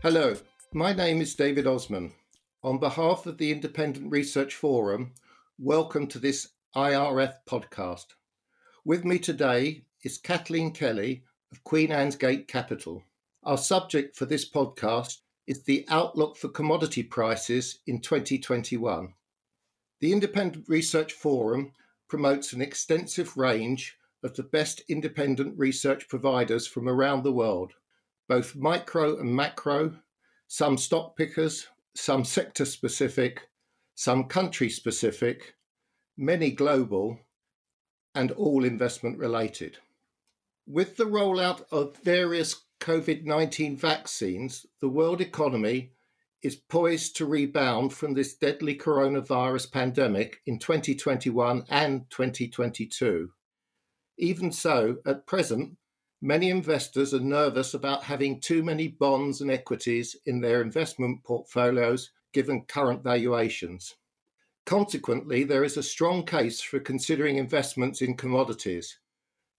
Hello, my name is David Osman. On behalf of the Independent Research Forum, welcome to this IRF podcast. With me today is Kathleen Kelley of Queen Anne's Gate Capital. Our subject for this podcast is the outlook for commodity prices in 2021. The Independent Research Forum promotes an extensive range of the best independent research providers from around the world, both micro and macro, some stock pickers, some sector specific, some country specific, many global, and all investment related. With the rollout of various COVID 19 vaccines, the world economy is poised to rebound from this deadly coronavirus pandemic in 2021 and 2022. Even so, at present, many investors are nervous about having too many bonds and equities in their investment portfolios given current valuations. Consequently, there is a strong case for considering investments in commodities,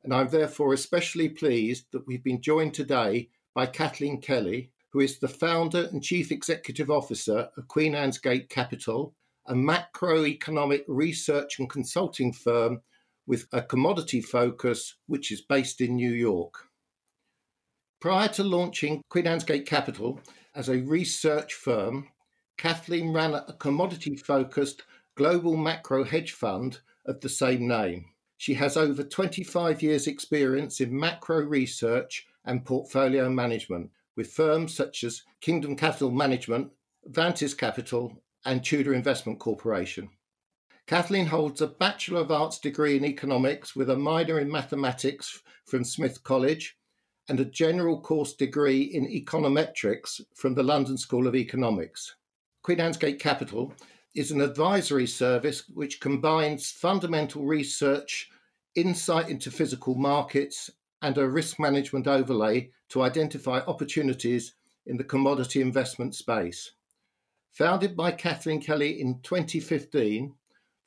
and I'm therefore especially pleased that we've been joined today by Kathleen Kelley, who is the founder and chief executive officer of Queen Anne's Gate Capital, a macroeconomic research and consulting firm with a commodity focus which is based in New York. Prior to launching Queen Anne's Gate Capital as a research firm, Kathleen ran a commodity focused global macro hedge fund of the same name. She has over 25 years' experience in macro research and portfolio management, with firms such as Kingdon Capital Management, Vantis Capital, and Tudor Investment Corporation. Kathleen holds a Bachelor of Arts degree in economics with a minor in mathematics from Smith College and a general course degree in econometrics from the London School of Economics. Queen Anne's Gate Capital is an advisory service which combines fundamental research, insight into physical markets, and a risk management overlay to identify opportunities in the commodity investment space. Founded by Kathleen Kelley in 2015,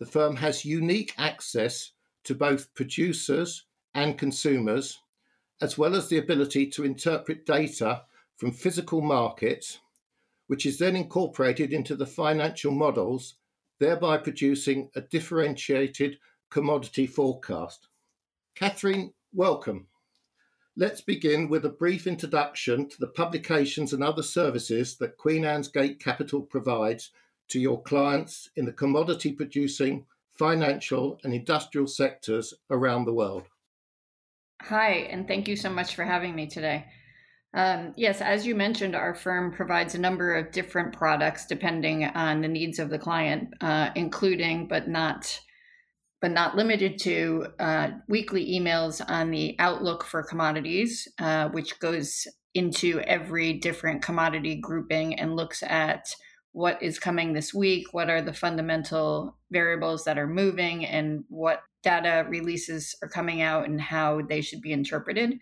the firm has unique access to both producers and consumers, as well as the ability to interpret data from physical markets, which is then incorporated into the financial models, thereby producing a differentiated commodity forecast. Catherine, welcome. Let's begin with a brief introduction to the publications and other services that Queen Anne's Gate Capital provides to your clients in the commodity producing, financial, and industrial sectors around the world. Hi, and thank you so much for having me today. Um, yes, as you mentioned, our firm provides a number of different products depending on the needs of the client, uh, including but not but not limited to uh, weekly emails on the outlook for commodities, uh, which goes into every different commodity grouping and looks at what is coming this week, what are the fundamental variables that are moving, and what data releases are coming out and how they should be interpreted.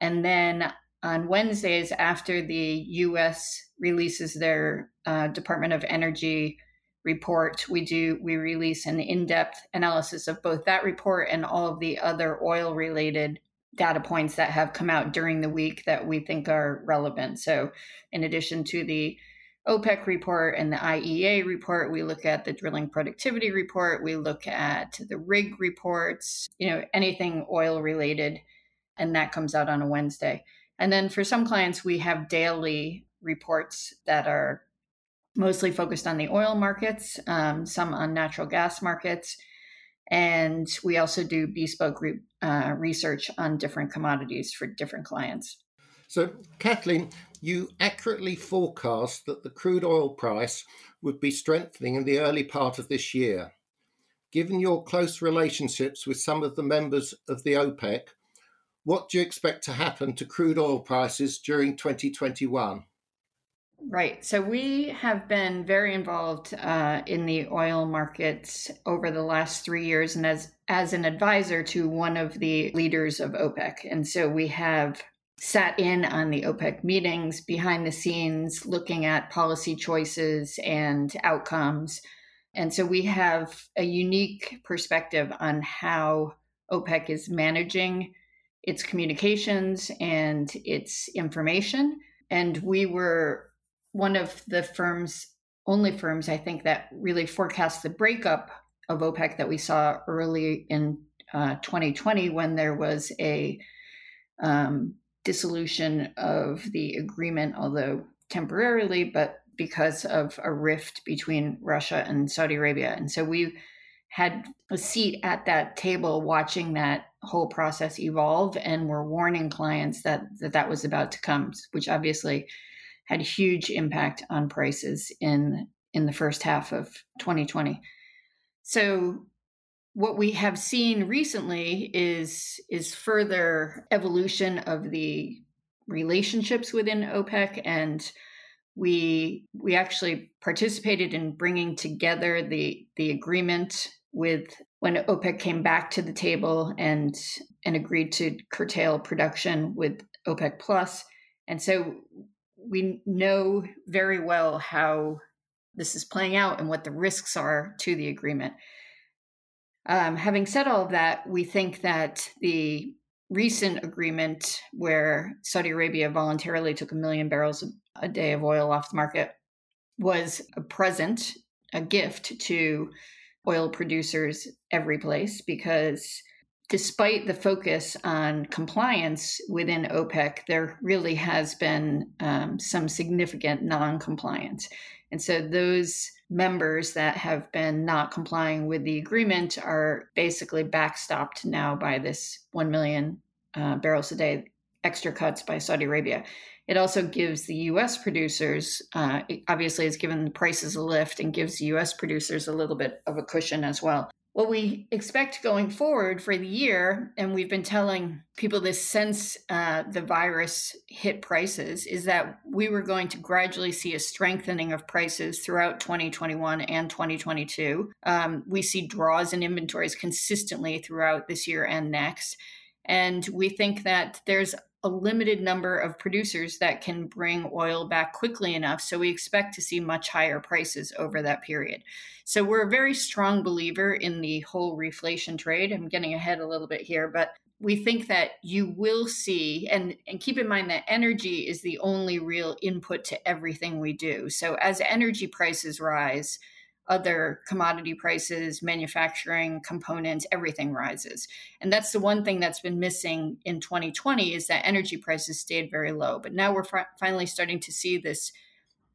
And then on Wednesdays, after the US releases their uh, Department of Energy report we do we release an in-depth analysis of both that report and all of the other oil related data points that have come out during the week that we think are relevant so in addition to the OPEC report and the IEA report. We look at the drilling productivity report. We look at the rig reports, you know, anything oil related. And that comes out on a Wednesday. And then for some clients, we have daily reports that are mostly focused on the oil markets, um, some on natural gas markets. And we also do bespoke re- uh, research on different commodities for different clients. So, Kathleen, you accurately forecast that the crude oil price would be strengthening in the early part of this year. Given your close relationships with some of the members of the OPEC, what do you expect to happen to crude oil prices during 2021? Right. So we have been very involved uh, in the oil markets over the last three years, and as as an advisor to one of the leaders of OPEC, and so we have sat in on the OPEC meetings behind the scenes, looking at policy choices and outcomes, and so we have a unique perspective on how OPEC is managing its communications and its information. And we were one of the firms, only firms, I think, that really forecast the breakup of OPEC that we saw early in uh, 2020 when there was a um, dissolution of the agreement, although temporarily, but because of a rift between Russia and Saudi Arabia. And so we had a seat at that table watching that whole process evolve and were warning clients that that, that was about to come, which obviously had huge impact on prices in in the first half of 2020. So what we have seen recently is is further evolution of the relationships within OPEC and we we actually participated in bringing together the the agreement with when OPEC came back to the table and and agreed to curtail production with OPEC plus. And so we know very well how this is playing out and what the risks are to the agreement um, having said all of that, we think that the recent agreement where Saudi Arabia voluntarily took a million barrels a day of oil off the market was a present, a gift to oil producers every place because despite the focus on compliance within OPEC, there really has been um, some significant non compliance. And so those members that have been not complying with the agreement are basically backstopped now by this 1 million uh, barrels a day extra cuts by Saudi Arabia. It also gives the U.S. producers, uh, obviously, it's given the prices a lift and gives U.S. producers a little bit of a cushion as well what we expect going forward for the year, and we've been telling people this since uh, the virus hit prices, is that we were going to gradually see a strengthening of prices throughout 2021 and 2022. Um, we see draws in inventories consistently throughout this year and next. And we think that there's a limited number of producers that can bring oil back quickly enough. So we expect to see much higher prices over that period. So we're a very strong believer in the whole reflation trade. I'm getting ahead a little bit here, but we think that you will see and and keep in mind that energy is the only real input to everything we do. So as energy prices rise, other commodity prices, manufacturing components, everything rises. And that's the one thing that's been missing in 2020 is that energy prices stayed very low. But now we're fi- finally starting to see this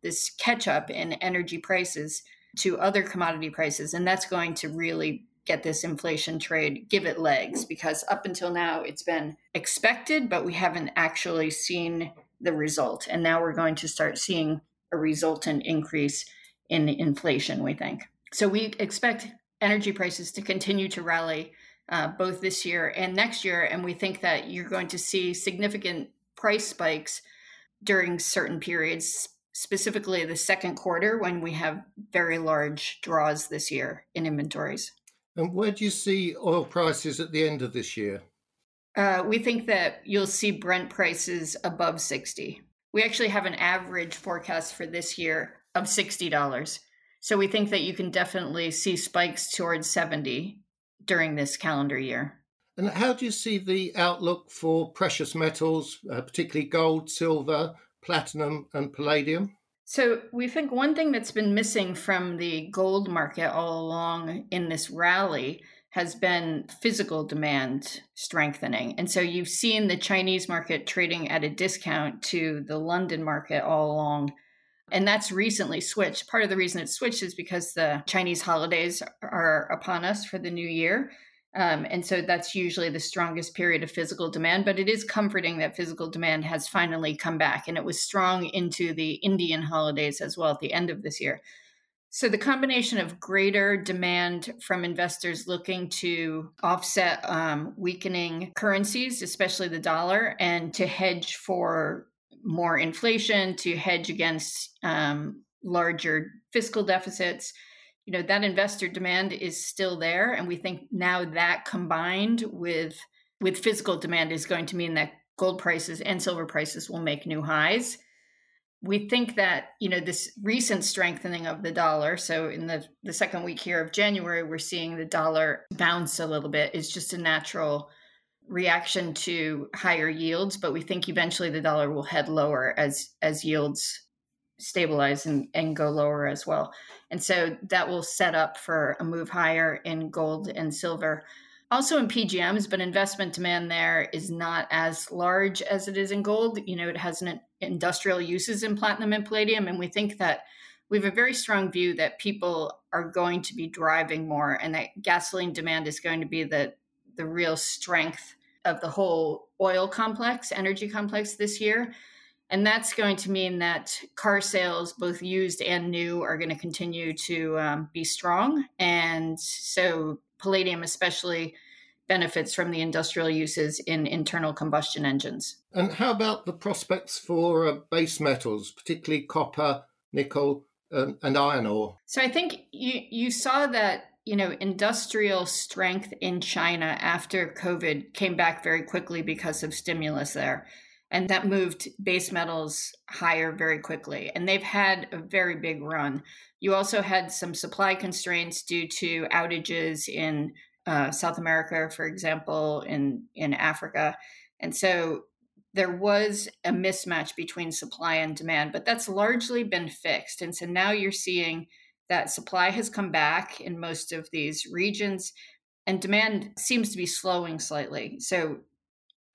this catch up in energy prices to other commodity prices and that's going to really get this inflation trade give it legs because up until now it's been expected but we haven't actually seen the result and now we're going to start seeing a resultant increase in inflation, we think. So we expect energy prices to continue to rally uh, both this year and next year. And we think that you're going to see significant price spikes during certain periods, specifically the second quarter when we have very large draws this year in inventories. And where do you see oil prices at the end of this year? Uh, we think that you'll see Brent prices above 60. We actually have an average forecast for this year of $60. So we think that you can definitely see spikes towards 70 during this calendar year. And how do you see the outlook for precious metals, uh, particularly gold, silver, platinum, and palladium? So, we think one thing that's been missing from the gold market all along in this rally has been physical demand strengthening. And so, you've seen the Chinese market trading at a discount to the London market all along and that's recently switched. Part of the reason it switched is because the Chinese holidays are upon us for the new year. Um, and so that's usually the strongest period of physical demand. But it is comforting that physical demand has finally come back. And it was strong into the Indian holidays as well at the end of this year. So, the combination of greater demand from investors looking to offset um, weakening currencies, especially the dollar, and to hedge for more inflation, to hedge against um, larger fiscal deficits. You know, that investor demand is still there. And we think now that combined with with physical demand is going to mean that gold prices and silver prices will make new highs. We think that, you know, this recent strengthening of the dollar, so in the, the second week here of January, we're seeing the dollar bounce a little bit, is just a natural reaction to higher yields, but we think eventually the dollar will head lower as as yields stabilize and, and go lower as well. And so that will set up for a move higher in gold and silver. Also in PGMs, but investment demand there is not as large as it is in gold. You know, it has an industrial uses in platinum and palladium. And we think that we have a very strong view that people are going to be driving more and that gasoline demand is going to be the the real strength of the whole oil complex, energy complex this year. And that's going to mean that car sales, both used and new, are going to continue to um, be strong. And so, palladium, especially, benefits from the industrial uses in internal combustion engines. And how about the prospects for uh, base metals, particularly copper, nickel, um, and iron ore? So, I think you, you saw that you know, industrial strength in China after COVID came back very quickly because of stimulus there. And that moved base metals higher very quickly. And they've had a very big run. You also had some supply constraints due to outages in uh, South America, for example, in, in Africa. And so there was a mismatch between supply and demand, but that's largely been fixed. And so now you're seeing that supply has come back in most of these regions and demand seems to be slowing slightly. So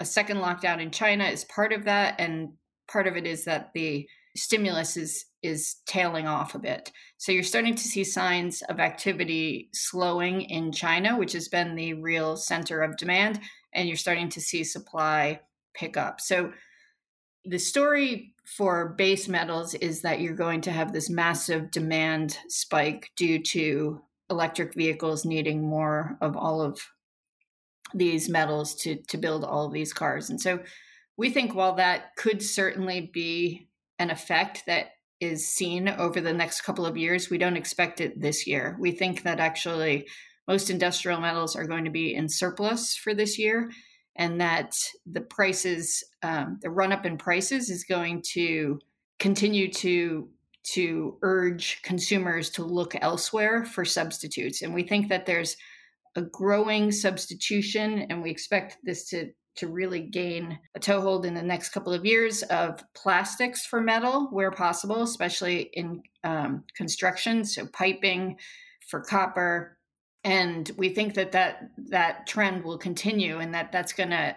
a second lockdown in China is part of that and part of it is that the stimulus is is tailing off a bit. So you're starting to see signs of activity slowing in China, which has been the real center of demand, and you're starting to see supply pick up. So the story for base metals is that you're going to have this massive demand spike due to electric vehicles needing more of all of these metals to to build all of these cars. And so we think while that could certainly be an effect that is seen over the next couple of years, we don't expect it this year. We think that actually most industrial metals are going to be in surplus for this year and that the prices, um, the run up in prices, is going to continue to to urge consumers to look elsewhere for substitutes. And we think that there's a growing substitution, and we expect this to to really gain a toehold in the next couple of years of plastics for metal where possible, especially in um, construction, so piping for copper, and we think that that that trend will continue and that that's going to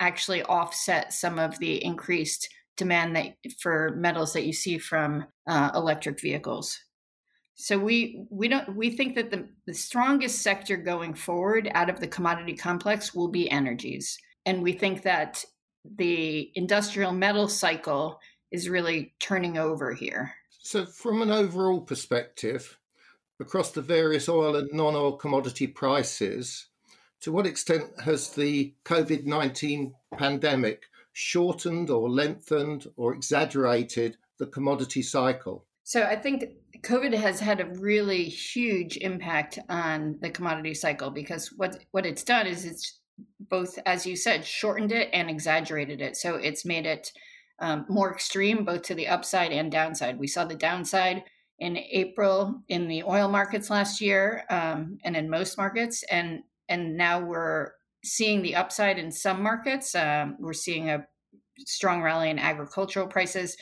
actually offset some of the increased demand that for metals that you see from uh, electric vehicles. So we we don't we think that the, the strongest sector going forward out of the commodity complex will be energies. And we think that the industrial metal cycle is really turning over here. So from an overall perspective across the various oil and non oil commodity prices, to what extent has the COVID 19 pandemic shortened or lengthened or exaggerated the commodity cycle? So I think COVID has had a really huge impact on the commodity cycle because what what it's done is it's both, as you said, shortened it and exaggerated it. So it's made it um, more extreme, both to the upside and downside. We saw the downside in April in the oil markets last year um, and in most markets, and and now we're seeing the upside in some markets. Um, we're seeing a strong rally in agricultural prices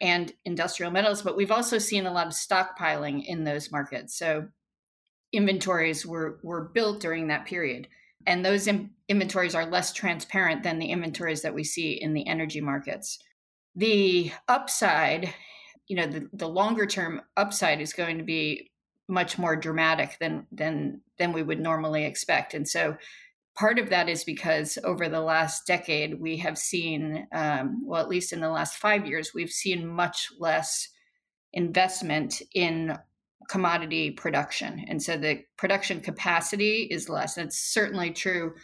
and industrial metals, but we've also seen a lot of stockpiling in those markets. So inventories were were built during that period, and those in, inventories are less transparent than the inventories that we see in the energy markets. The upside you know the, the longer term upside is going to be much more dramatic than than than we would normally expect. And so part of that is because over the last decade we have seen um, well at least in the last five years we've seen much less investment in commodity production. And so the production capacity is less. That's certainly true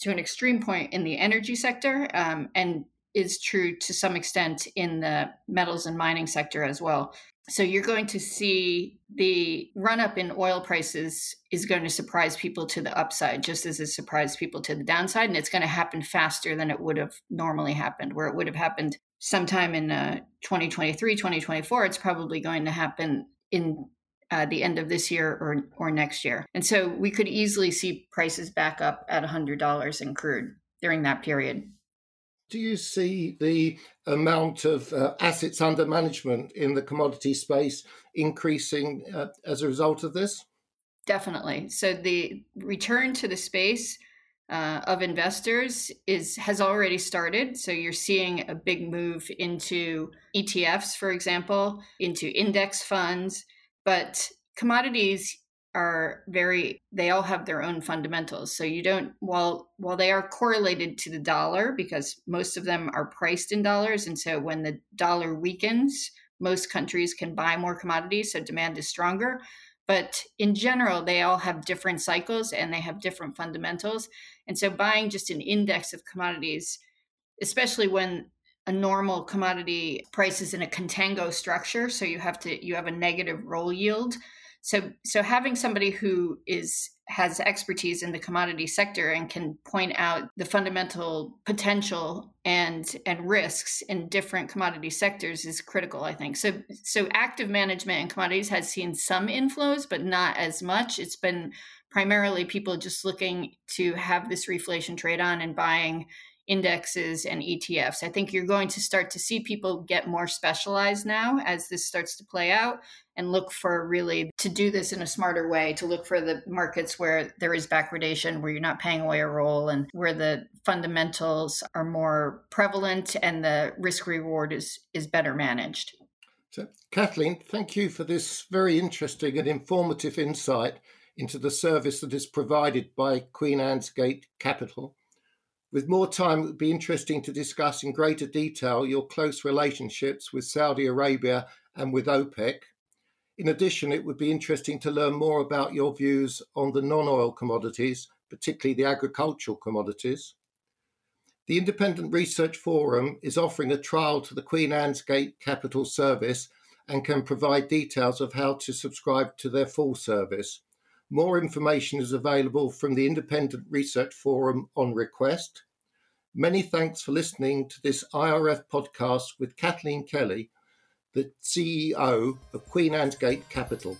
to an extreme point in the energy sector um, and is true to some extent in the metals and mining sector as well. So you're going to see the run up in oil prices is going to surprise people to the upside, just as it surprised people to the downside. And it's going to happen faster than it would have normally happened, where it would have happened sometime in uh, 2023, 2024. It's probably going to happen in uh, the end of this year or, or next year. And so we could easily see prices back up at $100 in crude. during that period. Do you see the amount of uh, assets under management in the commodity space increasing uh, as a result of this? Definitely. So the return to the space uh, of investors is has already started. So you're seeing a big move into ETFs, for example, into index funds, but commodities are very they all have their own fundamentals. So you don't while while they are correlated to the dollar because most of them are priced in dollars and so when the dollar weakens most countries can buy more commodities so demand is stronger. But in general they all have different cycles and they have different fundamentals. And so buying just an index of commodities especially when a normal commodity price is in a contango structure so you have to you have a negative roll yield so so having somebody who is has expertise in the commodity sector and can point out the fundamental potential and and risks in different commodity sectors is critical i think. So so active management in commodities has seen some inflows but not as much. It's been primarily people just looking to have this reflation trade on and buying indexes and ETFs. I think you're going to start to see people get more specialized now as this starts to play out and look for really to do this in a smarter way, to look for the markets where there is backwardation, where you're not paying away a roll, and where the fundamentals are more prevalent and the risk reward is, is better managed. So, Kathleen, thank you for this very interesting and informative insight into the service that is provided by Queen Anne's Gate Capital with more time, it would be interesting to discuss in greater detail your close relationships with Saudi Arabia and with OPEC. In addition, it would be interesting to learn more about your views on the non oil commodities, particularly the agricultural commodities. The Independent Research Forum is offering a trial to the Queen Anne's Gate Capital Service and can provide details of how to subscribe to their full service. More information is available from the Independent Research Forum on request. Many thanks for listening to this IRF podcast with Kathleen Kelley, the CEO of Queen Anne's Gate Capital.